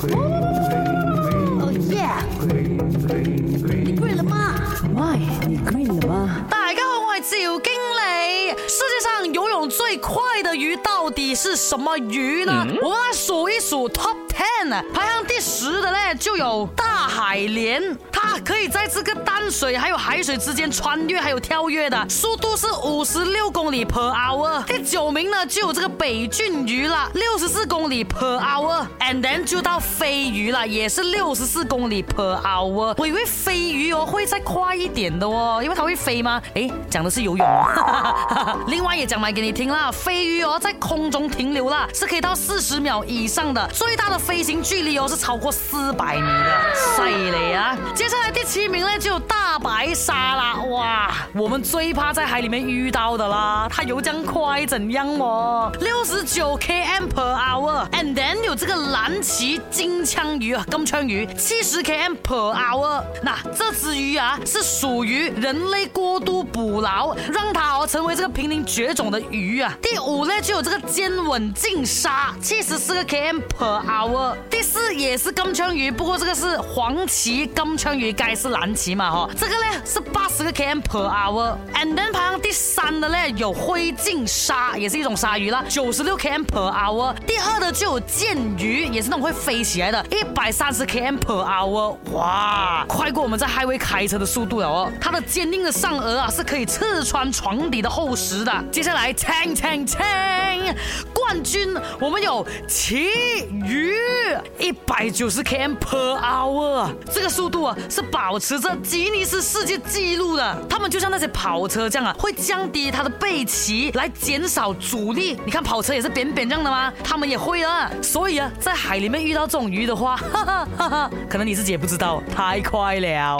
これ到底是什么鱼呢？我们来数一数 top ten 排行第十的呢就有大海鲢，它可以在这个淡水还有海水之间穿越，还有跳跃的速度是五十六公里 per hour。第九名呢就有这个北郡鱼了，六十四公里 per hour，and then 就到飞鱼了，也是六十四公里 per hour。我以为飞鱼哦会再快一点的哦，因为它会飞吗？哎，讲的是游泳。另外也讲埋给你听啦，飞鱼哦在空。空中停留了是可以到四十秒以上的，最大的飞行距离哦是超过四百米的，犀利啊！接下来第七名呢就大白鲨啦。哇，我们最怕在海里面遇到的啦，它游将快怎样哦？六十九 km per hour，and then 有这个蓝鳍金枪鱼啊，金枪鱼七十 km per hour。那这只鱼啊，是属于人类过度捕捞，让它哦成为这个濒临绝种的鱼啊。第五呢，就有这个尖吻金鲨，七十四个 km per hour。第四也是金枪鱼，不过这个是黄鳍金枪鱼，该是蓝鳍嘛哈？这个呢是八十个 km。km per hour，and then 排行第三的嘞有灰烬鲨，也是一种鲨鱼啦，九十六 km per hour。第二的就有剑鱼，也是那种会飞起来的，一百三十 km per hour。哇，快过我们在 highway 开车的速度了哦。它的坚硬的上颚啊是可以刺穿床底的厚实的。接下来，切切切！冠军，我们有旗鱼，一百九十 km per hour，这个速度啊是保持着吉尼斯世界纪录的。他们就像那些跑车这样啊，会降低它的背鳍来减少阻力。你看跑车也是扁扁这样的吗？他们也会啊。所以啊，在海里面遇到这种鱼的话，哈哈，可能你自己也不知道，太快了。